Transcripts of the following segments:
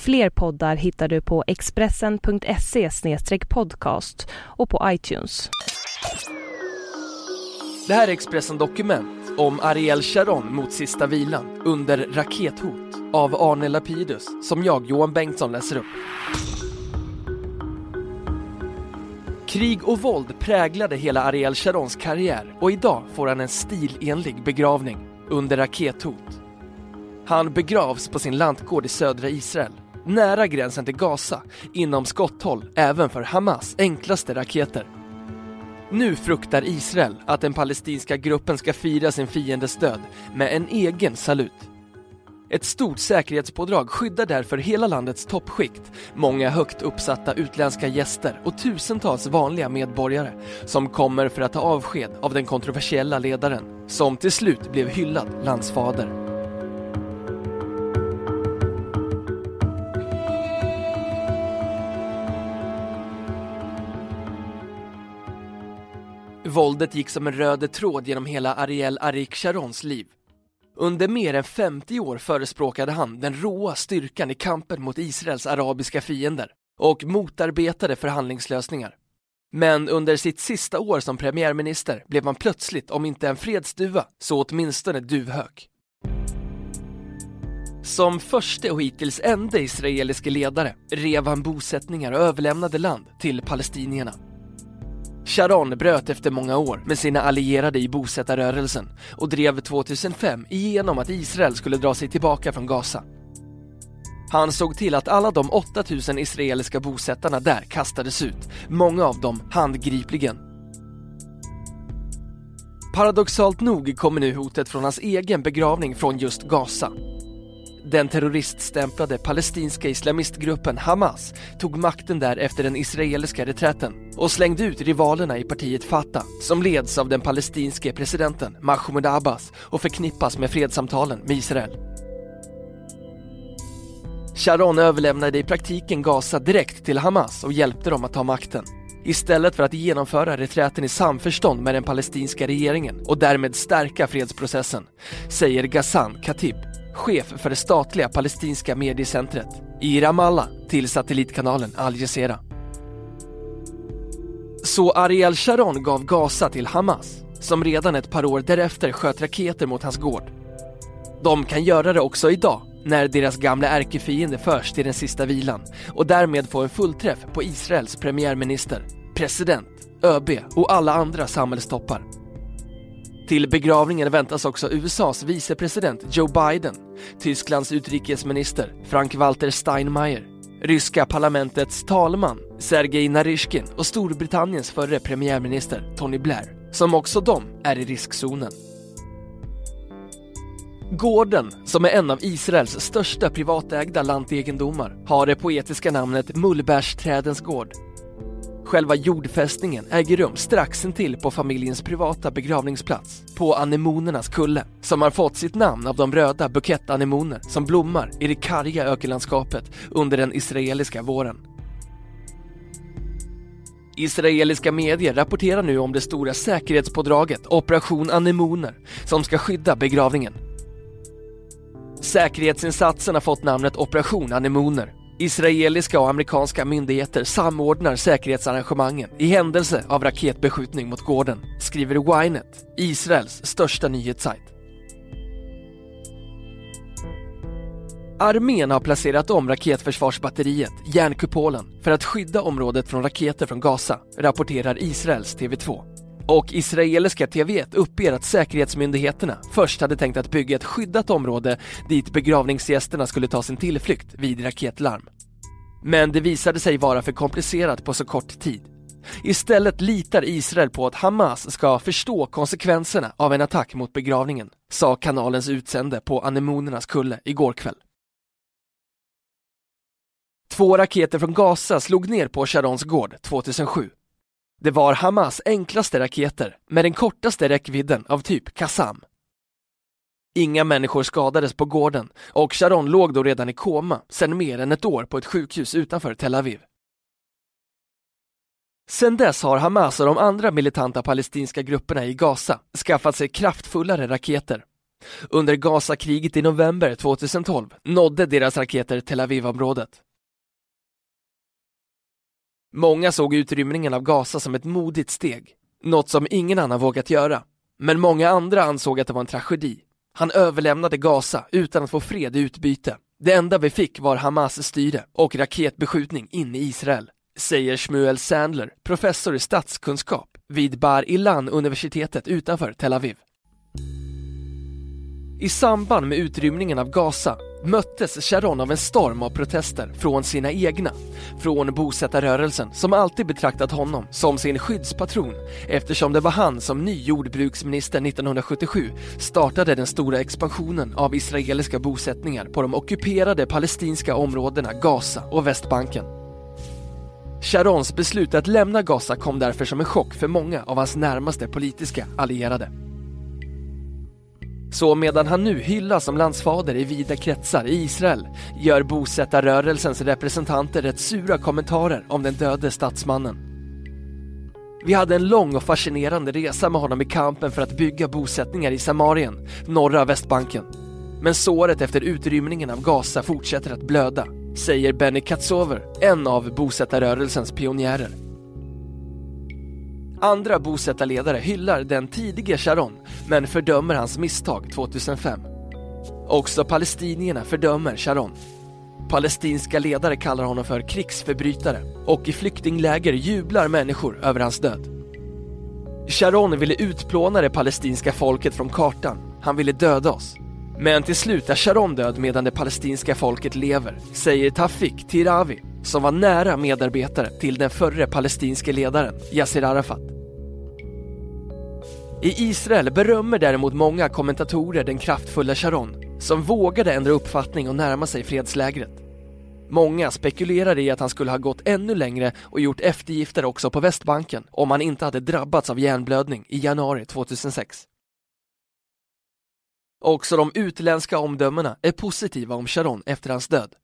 Fler poddar hittar du på expressen.se podcast och på iTunes. Det här är Expressen Dokument om Ariel Sharon mot sista vilan under rakethot av Arne Lapidus som jag, Johan Bengtsson, läser upp. Krig och våld präglade hela Ariel Sharons karriär och idag får han en stilenlig begravning under rakethot. Han begravs på sin lantgård i södra Israel, nära gränsen till Gaza, inom skotthåll även för Hamas enklaste raketer. Nu fruktar Israel att den palestinska gruppen ska fira sin fiendes död med en egen salut. Ett stort säkerhetspådrag skyddar därför hela landets toppskikt, många högt uppsatta utländska gäster och tusentals vanliga medborgare som kommer för att ta avsked av den kontroversiella ledaren, som till slut blev hyllad landsfader. Våldet gick som en röd tråd genom hela Ariel Arik Sharons liv. Under mer än 50 år förespråkade han den råa styrkan i kampen mot Israels arabiska fiender och motarbetade förhandlingslösningar. Men under sitt sista år som premiärminister blev han plötsligt, om inte en fredsduva, så åtminstone duvhök. Som första och hittills enda israeliske ledare rev han bosättningar och överlämnade land till palestinierna. Sharon bröt efter många år med sina allierade i bosättarrörelsen och drev 2005 igenom att Israel skulle dra sig tillbaka från Gaza. Han såg till att alla de 8000 israeliska bosättarna där kastades ut, många av dem handgripligen. Paradoxalt nog kommer nu hotet från hans egen begravning från just Gaza. Den terroriststämplade palestinska islamistgruppen Hamas tog makten där efter den israeliska reträtten och slängde ut rivalerna i partiet Fatah som leds av den palestinske presidenten Mahmoud Abbas och förknippas med fredssamtalen med Israel. Sharon överlämnade i praktiken Gaza direkt till Hamas och hjälpte dem att ta makten. Istället för att genomföra reträten i samförstånd med den palestinska regeringen och därmed stärka fredsprocessen, säger Ghassan Khatib, chef för det statliga palestinska mediecentret i Ramallah till satellitkanalen Al Jazeera. Så Ariel Sharon gav Gaza till Hamas, som redan ett par år därefter sköt raketer mot hans gård. De kan göra det också idag, när deras gamla ärkefiende förs till den sista vilan och därmed får en fullträff på Israels premiärminister, president, ÖB och alla andra samhällstoppar. Till begravningen väntas också USAs vicepresident Joe Biden, Tysklands utrikesminister Frank-Walter Steinmeier, ryska parlamentets talman Sergej Naryshkin och Storbritanniens förre premiärminister Tony Blair, som också de är i riskzonen. Gården, som är en av Israels största privatägda lantegendomar, har det poetiska namnet Mullbärsträdens gård Själva jordfästningen äger rum strax intill på familjens privata begravningsplats på anemonernas kulle som har fått sitt namn av de röda bukettanemoner som blommar i det karga ökenlandskapet under den israeliska våren. Israeliska medier rapporterar nu om det stora säkerhetspådraget Operation Anemoner som ska skydda begravningen. Säkerhetsinsatsen har fått namnet Operation Anemoner Israeliska och amerikanska myndigheter samordnar säkerhetsarrangemangen i händelse av raketbeskjutning mot gården, skriver Ynet, Israels största nyhetssajt. Armén har placerat om raketförsvarsbatteriet, järnkupolen, för att skydda området från raketer från Gaza, rapporterar Israels TV2. Och israeliska TV1 uppger att säkerhetsmyndigheterna först hade tänkt att bygga ett skyddat område dit begravningsgästerna skulle ta sin tillflykt vid raketlarm. Men det visade sig vara för komplicerat på så kort tid. Istället litar Israel på att Hamas ska förstå konsekvenserna av en attack mot begravningen, sa kanalens utsände på anemonernas kulle igår kväll. Två raketer från Gaza slog ner på Sharons gård 2007 det var Hamas enklaste raketer med den kortaste räckvidden av typ Qassam. Inga människor skadades på gården och Sharon låg då redan i koma sedan mer än ett år på ett sjukhus utanför Tel Aviv. Sedan dess har Hamas och de andra militanta palestinska grupperna i Gaza skaffat sig kraftfullare raketer. Under Gazakriget i november 2012 nådde deras raketer Tel Aviv-området. Många såg utrymningen av Gaza som ett modigt steg, något som ingen annan vågat göra. Men många andra ansåg att det var en tragedi. Han överlämnade Gaza utan att få fred i utbyte. Det enda vi fick var Hamas styre och raketbeskjutning in i Israel, säger Shmuel Sandler, professor i statskunskap vid Bar Ilan-universitetet utanför Tel Aviv. I samband med utrymningen av Gaza möttes Sharon av en storm av protester från sina egna, från bosättarrörelsen som alltid betraktat honom som sin skyddspatron eftersom det var han som ny jordbruksminister 1977 startade den stora expansionen av israeliska bosättningar på de ockuperade palestinska områdena Gaza och Västbanken. Sharons beslut att lämna Gaza kom därför som en chock för många av hans närmaste politiska allierade. Så medan han nu hyllas som landsfader i vida kretsar i Israel gör bosättarrörelsens representanter rätt sura kommentarer om den döde statsmannen. Vi hade en lång och fascinerande resa med honom i kampen för att bygga bosättningar i Samarien, norra Västbanken. Men såret efter utrymningen av Gaza fortsätter att blöda, säger Benny Katsover, en av bosättarrörelsens pionjärer. Andra bosättarledare hyllar den tidige Sharon men fördömer hans misstag 2005. Också palestinierna fördömer Sharon. Palestinska ledare kallar honom för krigsförbrytare och i flyktingläger jublar människor över hans död. Sharon ville utplåna det palestinska folket från kartan. Han ville döda oss. Men till slut är Sharon död medan det palestinska folket lever, säger Tafik Tiravi, som var nära medarbetare till den förre palestinske ledaren Yasser Arafat. I Israel berömmer däremot många kommentatorer den kraftfulla Sharon, som vågade ändra uppfattning och närma sig fredslägret. Många spekulerar i att han skulle ha gått ännu längre och gjort eftergifter också på Västbanken om han inte hade drabbats av hjärnblödning i januari 2006. Också de utländska omdömena är positiva om Sharon efter hans död.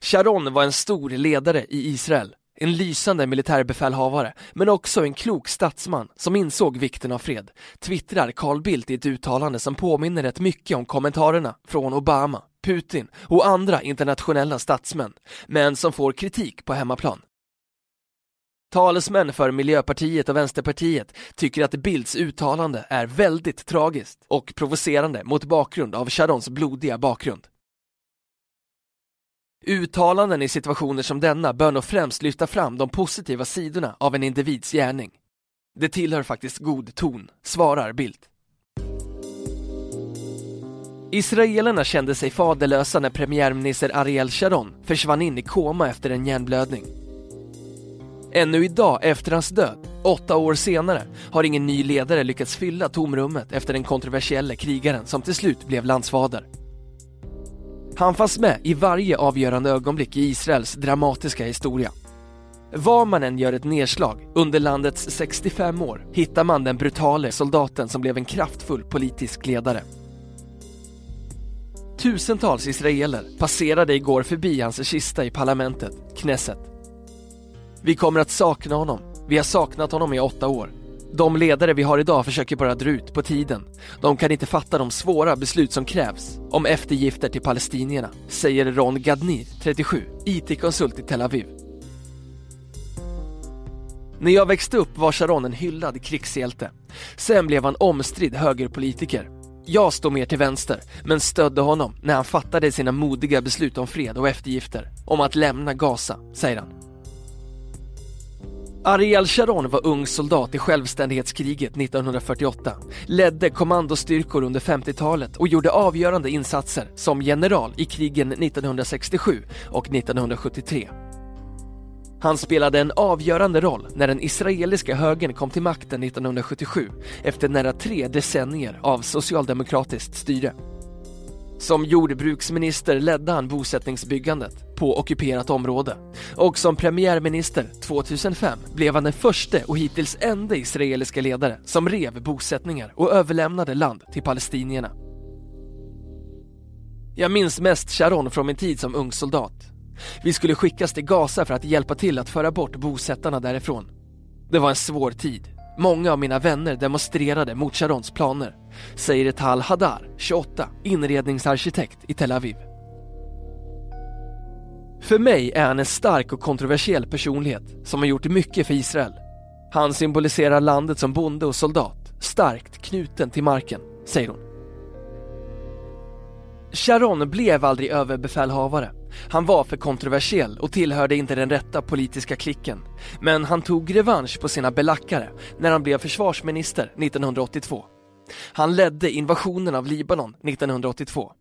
Sharon var en stor ledare i Israel, en lysande militärbefälhavare, men också en klok statsman som insåg vikten av fred, twittrar Carl Bildt i ett uttalande som påminner rätt mycket om kommentarerna från Obama, Putin och andra internationella statsmän, men som får kritik på hemmaplan. Talesmän för Miljöpartiet och Vänsterpartiet tycker att Bildts uttalande är väldigt tragiskt och provocerande mot bakgrund av Sharons blodiga bakgrund. Uttalanden i situationer som denna bör nog främst lyfta fram de positiva sidorna av en individs gärning. Det tillhör faktiskt god ton, svarar Bildt. Israelerna kände sig faderlösa när premiärminister Ariel Sharon försvann in i koma efter en hjärnblödning. Ännu idag, efter hans död, åtta år senare, har ingen ny ledare lyckats fylla tomrummet efter den kontroversiella krigaren som till slut blev landsfader. Han fanns med i varje avgörande ögonblick i Israels dramatiska historia. Var man än gör ett nedslag under landets 65 år hittar man den brutale soldaten som blev en kraftfull politisk ledare. Tusentals israeler passerade igår förbi hans kista i parlamentet, Knesset. Vi kommer att sakna honom. Vi har saknat honom i åtta år. De ledare vi har idag försöker bara dra ut på tiden. De kan inte fatta de svåra beslut som krävs om eftergifter till palestinierna, säger Ron Gadnir, 37, IT-konsult i Tel Aviv. När jag växte upp var Sharon en hyllad krigshjälte. Sen blev han omstridd högerpolitiker. Jag stod mer till vänster, men stödde honom när han fattade sina modiga beslut om fred och eftergifter, om att lämna Gaza, säger han. Ariel Sharon var ung soldat i självständighetskriget 1948, ledde kommandostyrkor under 50-talet och gjorde avgörande insatser som general i krigen 1967 och 1973. Han spelade en avgörande roll när den israeliska högern kom till makten 1977 efter nära tre decennier av socialdemokratiskt styre. Som jordbruksminister ledde han bosättningsbyggandet på ockuperat område och som premiärminister 2005 blev han den första och hittills enda israeliska ledare som rev bosättningar och överlämnade land till palestinierna. Jag minns mest Sharon från min tid som ung soldat. Vi skulle skickas till Gaza för att hjälpa till att föra bort bosättarna därifrån. Det var en svår tid. Många av mina vänner demonstrerade mot Sharons planer, säger Tal Hadar, 28, inredningsarkitekt i Tel Aviv. För mig är han en stark och kontroversiell personlighet som har gjort mycket för Israel. Han symboliserar landet som bonde och soldat, starkt knuten till marken, säger hon. Sharon blev aldrig överbefälhavare. Han var för kontroversiell och tillhörde inte den rätta politiska klicken. Men han tog revansch på sina belackare när han blev försvarsminister 1982. Han ledde invasionen av Libanon 1982.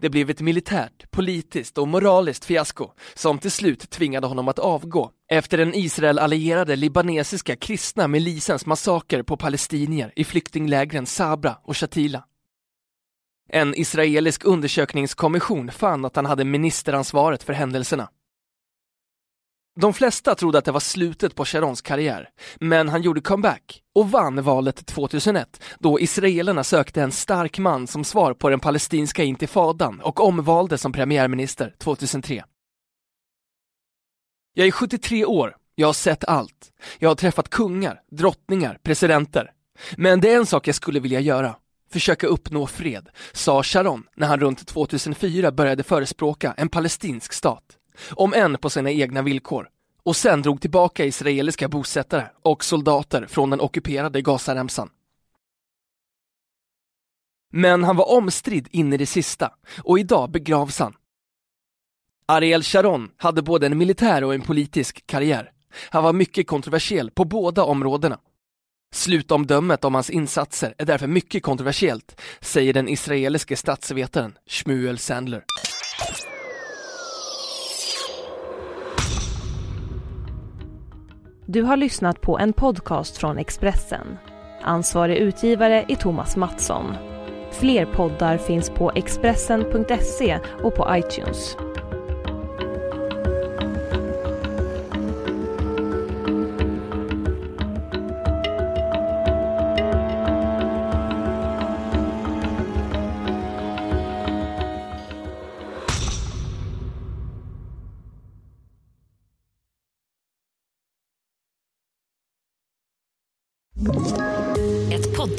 Det blev ett militärt, politiskt och moraliskt fiasko som till slut tvingade honom att avgå efter den Israel-allierade libanesiska kristna milisens massaker på palestinier i flyktinglägren Sabra och Shatila. En israelisk undersökningskommission fann att han hade ministeransvaret för händelserna. De flesta trodde att det var slutet på Sharons karriär, men han gjorde comeback och vann valet 2001 då israelerna sökte en stark man som svar på den palestinska intifadan och omvalde som premiärminister 2003. Jag är 73 år, jag har sett allt. Jag har träffat kungar, drottningar, presidenter. Men det är en sak jag skulle vilja göra försöka uppnå fred, sa Sharon när han runt 2004 började förespråka en palestinsk stat, om än på sina egna villkor, och sen drog tillbaka israeliska bosättare och soldater från den ockuperade Gazaremsan. Men han var omstridd in i det sista och idag begravs han. Ariel Sharon hade både en militär och en politisk karriär. Han var mycket kontroversiell på båda områdena. Slutomdömet om hans insatser är därför mycket kontroversiellt, säger den israeliske statsvetaren Shmuel Sandler. Du har lyssnat på en podcast från Expressen. Ansvarig utgivare är Thomas Mattsson. Fler poddar finns på Expressen.se och på iTunes.